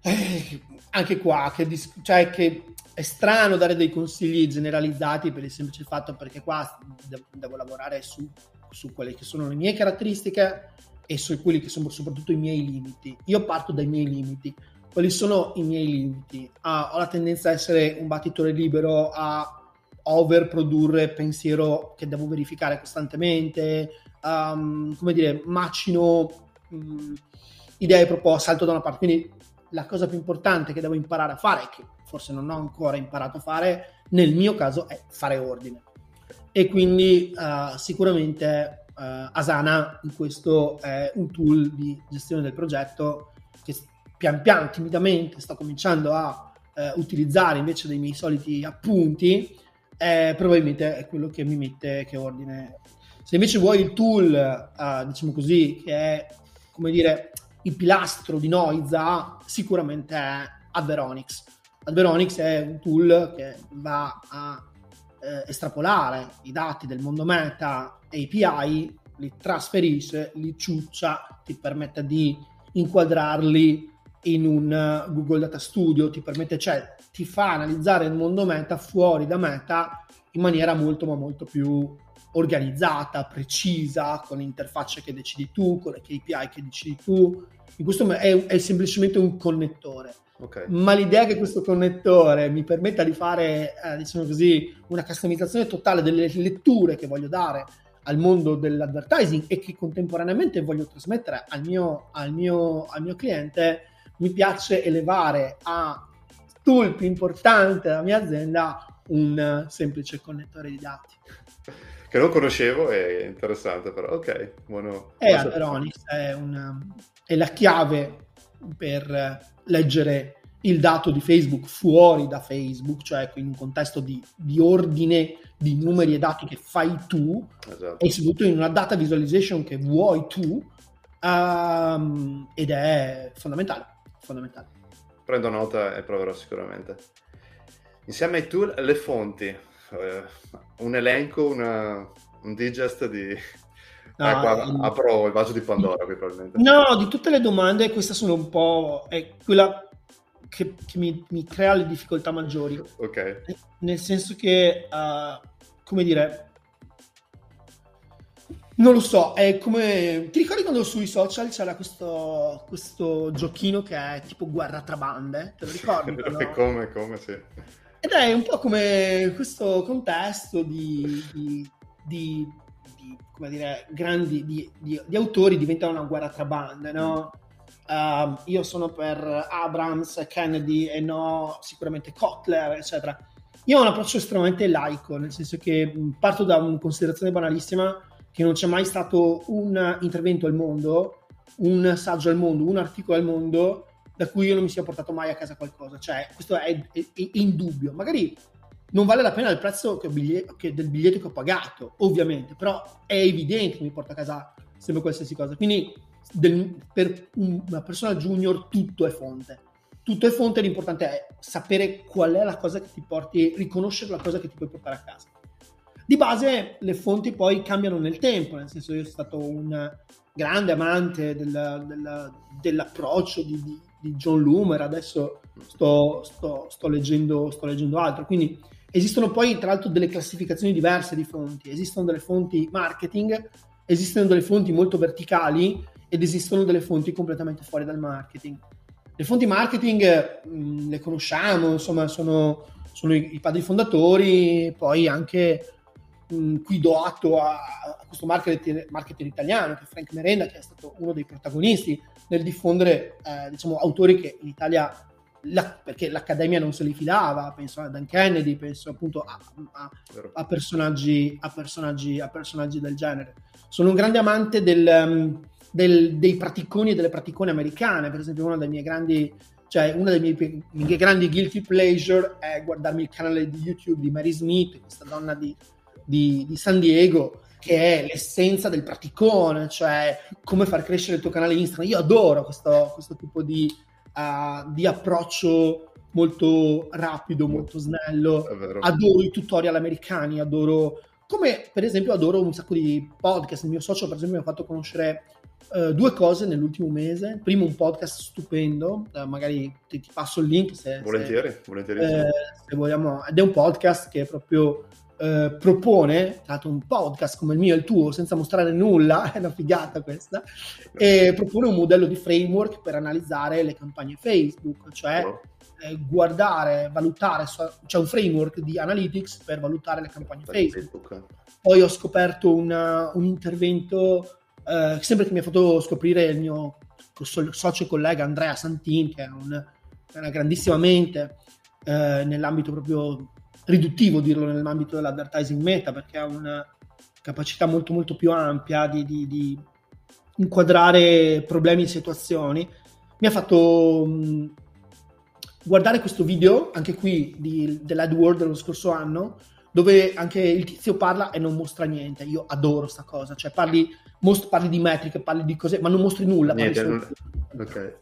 Speaker 2: Eh, anche qua, che, cioè che è strano dare dei consigli generalizzati per il semplice fatto perché qua devo, devo lavorare su, su quelle che sono le mie caratteristiche e su quelli che sono soprattutto i miei limiti. Io parto dai miei limiti. Quali sono i miei limiti? Ah, ho la tendenza a essere un battitore libero, a overprodurre pensiero che devo verificare costantemente, um, come dire, macino um, idee proposte, salto da una parte. Quindi la cosa più importante che devo imparare a fare, che forse non ho ancora imparato a fare, nel mio caso è fare ordine. E quindi uh, sicuramente uh, Asana in questo è un tool di gestione del progetto che pian piano, timidamente sto cominciando a uh, utilizzare invece dei miei soliti appunti, eh, probabilmente è quello che mi mette che ordine. Se invece vuoi il tool, uh, diciamo così, che è come dire il pilastro di Noiza, sicuramente è Adveronix. Adveronix è un tool che va a eh, estrapolare i dati del mondo meta API, li trasferisce, li ciuccia, ti permette di inquadrarli in un eh, Google Data Studio, ti permette, cioè ti fa analizzare il mondo meta fuori da meta in maniera molto ma molto più organizzata, precisa, con interfacce che decidi tu, con le KPI che decidi tu. In questo è, è semplicemente un connettore. Okay. Ma l'idea che questo connettore mi permetta di fare, eh, diciamo così, una customizzazione totale delle letture che voglio dare al mondo dell'advertising e che contemporaneamente voglio trasmettere al mio, al mio, al mio cliente, mi piace elevare a tool più importante della mia azienda un semplice connettore di dati. [LAUGHS]
Speaker 1: Che non conoscevo, è interessante però, ok, buono.
Speaker 2: È Aperonix, è, una, è la chiave per leggere il dato di Facebook fuori da Facebook, cioè in un contesto di, di ordine di numeri e dati che fai tu esatto. e soprattutto in una data visualization che vuoi tu um, ed è fondamentale, fondamentale.
Speaker 1: Prendo nota e proverò sicuramente. Insieme ai tool, le fonti, eh, un elenco, una, un digest di, No, eh, qua apro il vaso di Pandora qui probabilmente.
Speaker 2: No, di tutte le domande questa sono un po' è quella che, che mi, mi, crea le difficoltà maggiori.
Speaker 1: Ok.
Speaker 2: Nel senso che, uh, come dire, non lo so, è come... Ti ricordi quando sui social c'era questo, questo giochino che è tipo guerra tra bande? Te lo ricordi? [LAUGHS]
Speaker 1: come, come, sì.
Speaker 2: Ed è un po' come questo contesto di, di, di come dire, grandi di, di, di, autori diventano una guerra tra bande, no? Uh, io sono per Abrams, Kennedy e no sicuramente Kotler, eccetera. Io ho un approccio estremamente laico, nel senso che parto da una considerazione banalissima che non c'è mai stato un intervento al mondo, un saggio al mondo, un articolo al mondo da cui io non mi sia portato mai a casa qualcosa. Cioè, questo è, è, è indubbio. Magari non vale la pena il prezzo che biglietto, che del biglietto che ho pagato, ovviamente, però è evidente che mi porta a casa sempre qualsiasi cosa. Quindi del, per una persona junior tutto è fonte. Tutto è fonte, l'importante è sapere qual è la cosa che ti porti, riconoscere la cosa che ti puoi portare a casa. Di base le fonti poi cambiano nel tempo, nel senso io sono stato un grande amante del, del, dell'approccio di, di, di, John Loomer, adesso sto, sto, sto, leggendo, sto leggendo altro, quindi Esistono poi tra l'altro delle classificazioni diverse di fonti, esistono delle fonti marketing, esistono delle fonti molto verticali ed esistono delle fonti completamente fuori dal marketing. Le fonti marketing mh, mm, le conosciamo, insomma sono, sono i, i, padri fondatori, poi anche mh, qui do atto a, a questo marketer, marketer, italiano che è Frank Merenda che è stato uno dei protagonisti nel diffondere eh, diciamo, autori che in Italia la, perché l'Accademia non se li filava, penso a Dan Kennedy, penso appunto a, a, a, personaggi, a, personaggi, a personaggi del genere. Sono un grande amante del, um, del, dei praticoni e delle praticone americane, per esempio una delle mie grandi cioè una delle mie, mie, grandi guilty pleasure è guardarmi il canale di YouTube di Mary Smith, questa donna di, di, di San Diego, che è l'essenza del praticone, cioè come far crescere il tuo canale Instagram. Io adoro questo, questo tipo di, uh, di, approccio molto rapido, molto snello. Adoro i tutorial americani, adoro come per esempio adoro un sacco di podcast. Il mio socio, per esempio, mi ha fatto conoscere uh, due cose nell'ultimo mese. Primo, un podcast stupendo, uh, magari ti, ti, passo il link se,
Speaker 1: volentieri, se, volentieri.
Speaker 2: Eh, se vogliamo. Ed è un podcast che proprio eh, propone, tra l'altro un podcast come il mio e il tuo, senza mostrare nulla, [LAUGHS] è una figata questa, e propone un modello di framework per analizzare le campagne Facebook, cioè eh, guardare, valutare, c'è un framework di analytics per valutare le campagne Facebook. Poi ho scoperto una, un intervento, eh, sempre che mi ha fatto scoprire il mio socio collega Andrea Santin, che è un, una grandissima mente eh, nell'ambito proprio riduttivo dirlo nell'ambito dell'advertising meta perché ha una capacità molto molto più ampia di, di, di inquadrare problemi e situazioni. Mi ha fatto mh, guardare questo video anche qui di, dell'AdWord dello scorso anno dove anche il tizio parla e non mostra niente. Io adoro sta cosa. Cioè parli, most, parli di metriche parli di cose ma non mostri nulla
Speaker 1: niente, non... ok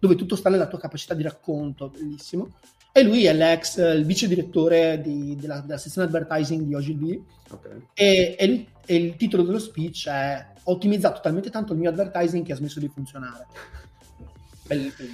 Speaker 2: dove tutto sta nella tua capacità di racconto bellissimo e lui è l'ex, il vice direttore di, della, della, sezione advertising di Ogilvy. Okay. E, e, il, e, il, titolo dello speech è Ho ottimizzato talmente tanto il mio advertising che ha smesso di funzionare. Bellissimo.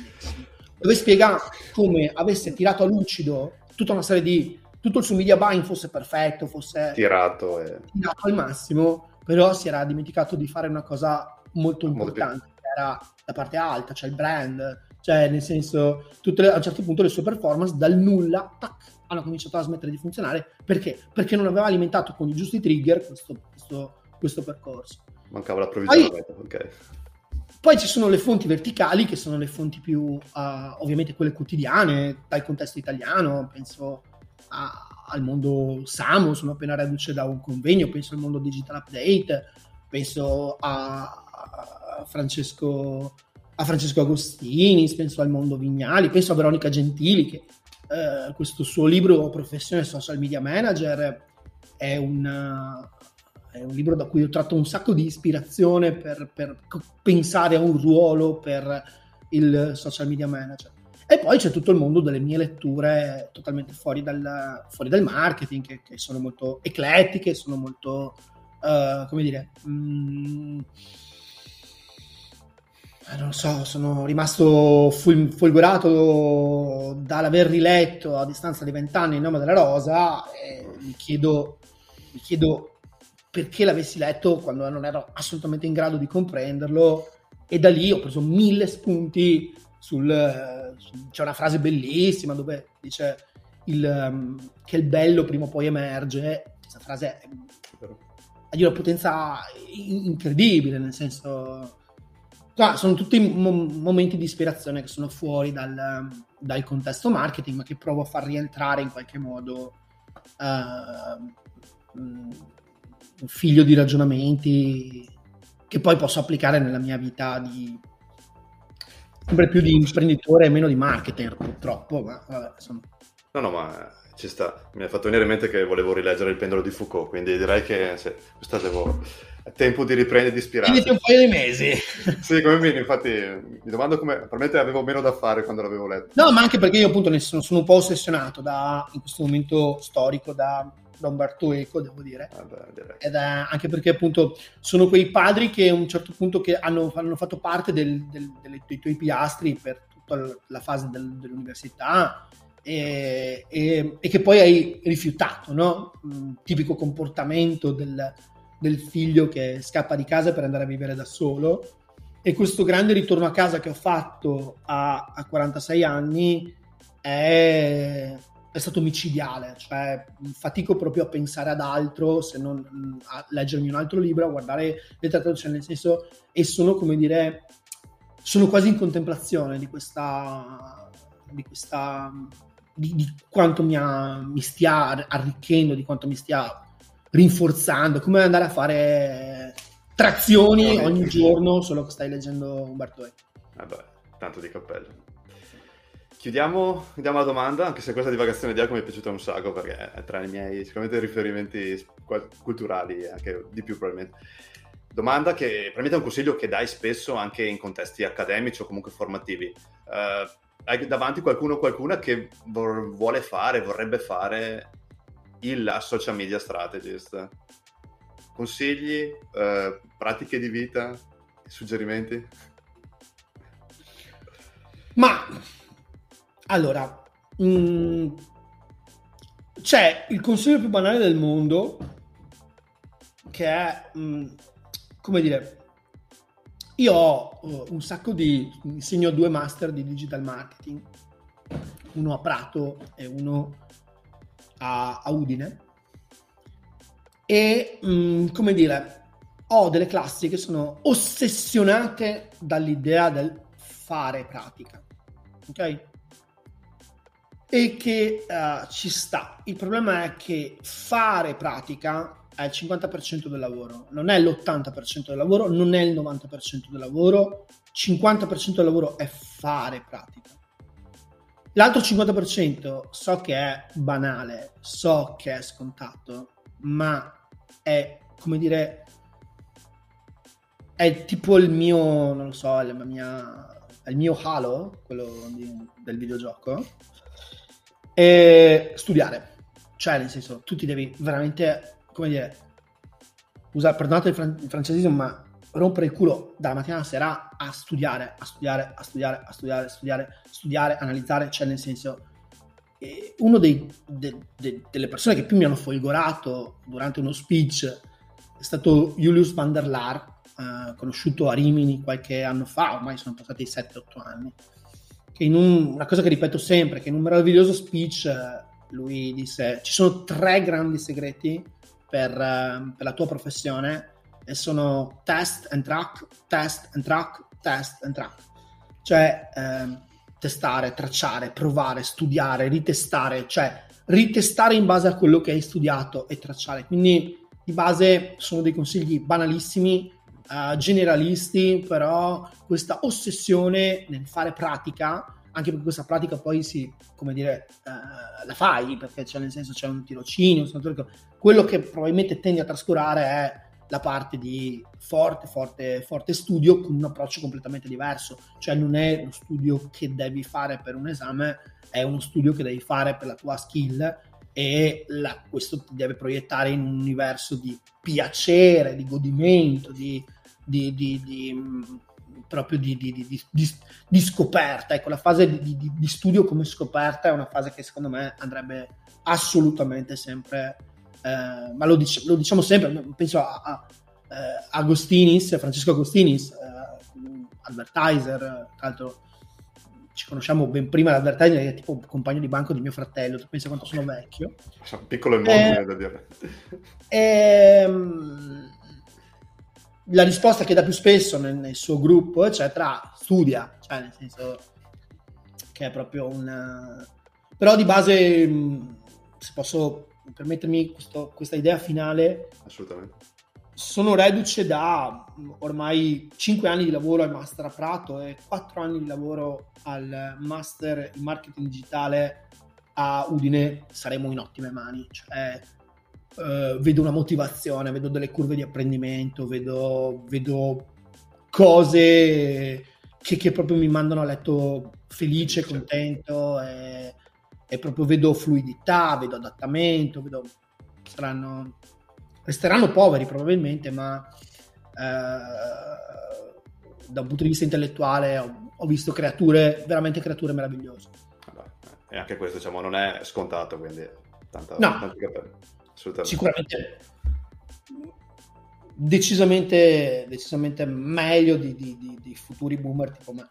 Speaker 2: Dove spiega come avesse tirato a lucido tutta una serie di... tutto il suo media buying fosse perfetto, fosse
Speaker 1: tirato, e...
Speaker 2: tirato al massimo, però si era dimenticato di fare una cosa molto importante, era la parte alta, cioè il brand, cioè, nel senso, le, a un certo punto le sue performance dal nulla tac, hanno cominciato a smettere di funzionare. Perché? Perché non aveva alimentato con i giusti trigger questo, questo, questo percorso.
Speaker 1: Mancava l'approvvigionamento, poi, ok.
Speaker 2: Poi ci sono le fonti verticali, che sono le fonti più, uh, ovviamente quelle quotidiane, dal contesto italiano, penso a, al mondo SAMO, sono appena reduce da un convegno, penso al mondo Digital Update, penso a, a Francesco a Francesco Agostini, penso al Mondo Vignali, penso a Veronica Gentili che eh, questo suo libro Professione Social Media Manager è un, è un, libro da cui ho tratto un sacco di ispirazione per, per, pensare a un ruolo per il social media manager. E poi c'è tutto il mondo delle mie letture totalmente fuori dal, fuori dal marketing, che, che, sono molto eclettiche, sono molto, uh, come dire, mh, mm, non so, sono rimasto ful- folgorato dall'aver riletto a distanza di vent'anni il nome della rosa e mi chiedo, mi chiedo perché l'avessi letto quando non ero assolutamente in grado di comprenderlo e da lì ho preso mille spunti sul, su, c'è una frase bellissima dove dice il, um, che il bello prima o poi emerge. Questa frase ha di una potenza incredibile nel senso No, sono tutti mo- momenti di ispirazione che sono fuori dal, dal, contesto marketing, ma che provo a far rientrare in qualche modo uh, un figlio di ragionamenti che poi posso applicare nella mia vita di sempre più di imprenditore e meno di marketer, purtroppo. Ma vabbè,
Speaker 1: sono... No, no, ma ci sta. Mi ha fatto venire in mente che volevo rileggere il pendolo di Foucault, quindi direi che se, questa devo tempo di riprendere di ispirarsi.
Speaker 2: Avete un paio di mesi.
Speaker 1: sì, come minimo, infatti mi domando come, probabilmente avevo meno da fare quando l'avevo letto.
Speaker 2: No, ma anche perché io appunto ne sono, sono un po' ossessionato da, in questo momento storico da, da Umberto Eco, devo dire. Ah, beh, Ed è anche perché appunto sono quei padri che a un certo punto hanno, hanno, fatto parte del, del, delle, dei tuoi pilastri per tutta la fase del, dell'università e, e, e, che poi hai rifiutato, no? Un tipico comportamento del del figlio che scappa di casa per andare a vivere da solo. E questo grande ritorno a casa che ho fatto a, a 46 anni è, è, stato micidiale, cioè fatico proprio a pensare ad altro se non a leggermi un altro libro, a guardare le traduzioni, nel senso, e sono come dire, sono quasi in contemplazione di questa, di questa di, di quanto mi, ha, mi, stia arricchendo, di quanto mi stia rinforzando, come andare a fare trazioni ogni giorno solo che stai leggendo Umberto.
Speaker 1: Vabbè, tanto di cappello. Chiudiamo, chiudiamo la domanda, anche se questa divagazione di Arco mi è piaciuta un sacco perché è tra i miei sicuramente riferimenti culturali, anche di più probabilmente. Domanda che probabilmente è un consiglio che dai spesso anche in contesti accademici o comunque formativi. Uh, hai davanti qualcuno o qualcuna che vor- vuole fare, vorrebbe fare il social media strategist? Consigli, uh, pratiche di vita, suggerimenti?
Speaker 2: Ma allora, mh, mm, c'è il consiglio più banale del mondo che è, mh, mm, come dire, io ho uh, un sacco di, insegno due master di digital marketing, uno a Prato e uno a, a Udine. E, mh, mm, come dire, ho delle classi che sono ossessionate dall'idea del fare pratica. Ok? e che uh, ci sta. Il problema è che fare pratica è il 50% del lavoro, non è l'80% del lavoro, non è il 90% del lavoro, 50% del lavoro è fare pratica. L'altro 50% so che è banale, so che è scontato, ma è come dire è tipo il mio, non lo so, la mia, il mio Halo, quello di, del videogioco e studiare. Cioè, nel senso, tu ti devi veramente, come dire, usare, perdonate il, fran- il francesismo, ma rompere il culo dalla mattina alla sera a studiare, a studiare, a studiare, a studiare, studiare, studiare, analizzare, cioè nel senso, eh, uno de, de, delle persone che più mi hanno folgorato durante uno speech è stato Julius van der Laar, eh, conosciuto a Rimini qualche anno fa, ormai sono passati 7-8 anni, che in un, una cosa che ripeto sempre, che in un meraviglioso speech eh, lui disse ci sono tre grandi segreti per, uh, per, la tua professione e sono test and track, test and track, test and track. Cioè eh, testare, tracciare, provare, studiare, ritestare, cioè ritestare in base a quello che hai studiato e tracciare. Quindi di base sono dei consigli banalissimi, uh, generalisti, però questa ossessione nel fare pratica, anche perché questa pratica poi si, come dire, uh, la fai, perché c'è nel senso c'è un tirocinio, quello che probabilmente tendi a trascurare è la parte di forte, forte, forte studio con un approccio completamente diverso, cioè non è uno studio che devi fare per un esame, è uno studio che devi fare per la tua skill e la, questo ti deve proiettare in un universo di piacere, di godimento, di, di, di, di mm, proprio di, di, scoperta. Ecco, la fase di, studio come scoperta è una fase che secondo me andrebbe assolutamente sempre, eh, ma lo, dic- lo, diciamo sempre, penso a, a eh, Agostinis, Francesco Agostinis, eh, advertiser, tra l'altro ci conosciamo ben prima l'advertiser, è tipo un compagno di banco di mio fratello, tu pensi quanto sono vecchio.
Speaker 1: Sono piccolo e mondo, eh, da dire.
Speaker 2: Ehm, la risposta che dà più spesso nel, nel, suo gruppo, eccetera, studia, cioè nel senso che è proprio un... Però di base, se posso permettermi questo, questa idea finale,
Speaker 1: assolutamente.
Speaker 2: Sono reduce da ormai 5 anni di lavoro al Master a Prato e 4 anni di lavoro al Master in Marketing Digitale a Udine, saremo in ottime mani. Cioè, uh, vedo una motivazione, vedo delle curve di apprendimento, vedo, vedo cose che, che, proprio mi mandano a letto felice, contento e, e, proprio vedo fluidità, vedo adattamento, vedo saranno, resteranno poveri probabilmente, ma uh, da un punto di vista intellettuale ho, ho visto creature, veramente creature meravigliose.
Speaker 1: E anche questo diciamo non è scontato, quindi tanta, no. tanti capelli
Speaker 2: sicuramente decisamente, decisamente meglio di, di, di, di, futuri boomer tipo me.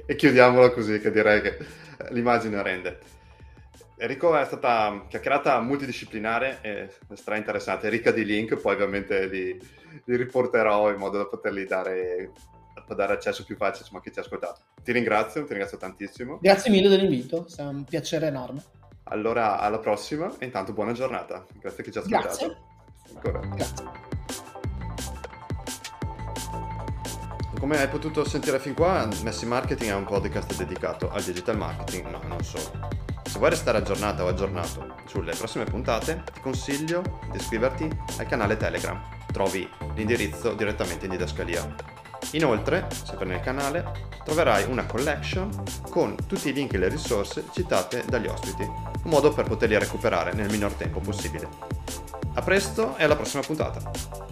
Speaker 2: [LAUGHS]
Speaker 1: E chiudiamola così, che direi che l'immagine rende. Enrico è stata chiacchierata multidisciplinare e stra interessante, ricca di link, poi ovviamente li, li riporterò in modo da poterli dare per dare accesso più facile a chi ci ha ascoltato. Ti ringrazio, ti ringrazio tantissimo.
Speaker 2: Grazie mille dell'invito, è un piacere enorme.
Speaker 1: Allora, alla prossima e intanto buona giornata. Grazie a chi ci ha ascoltato.
Speaker 2: Grazie.
Speaker 1: Ancora.
Speaker 2: Grazie.
Speaker 1: Come hai potuto sentire fin qua, Messi Marketing è un podcast dedicato al digital marketing, ma non solo. Se vuoi restare aggiornata o aggiornato sulle prossime puntate, ti consiglio di iscriverti al canale Telegram. Trovi l'indirizzo direttamente in didascalia. Inoltre, sempre nel canale, troverai una collection con tutti i link e le risorse citate dagli ospiti, un modo per poterli recuperare nel minor tempo possibile. A presto e alla prossima puntata!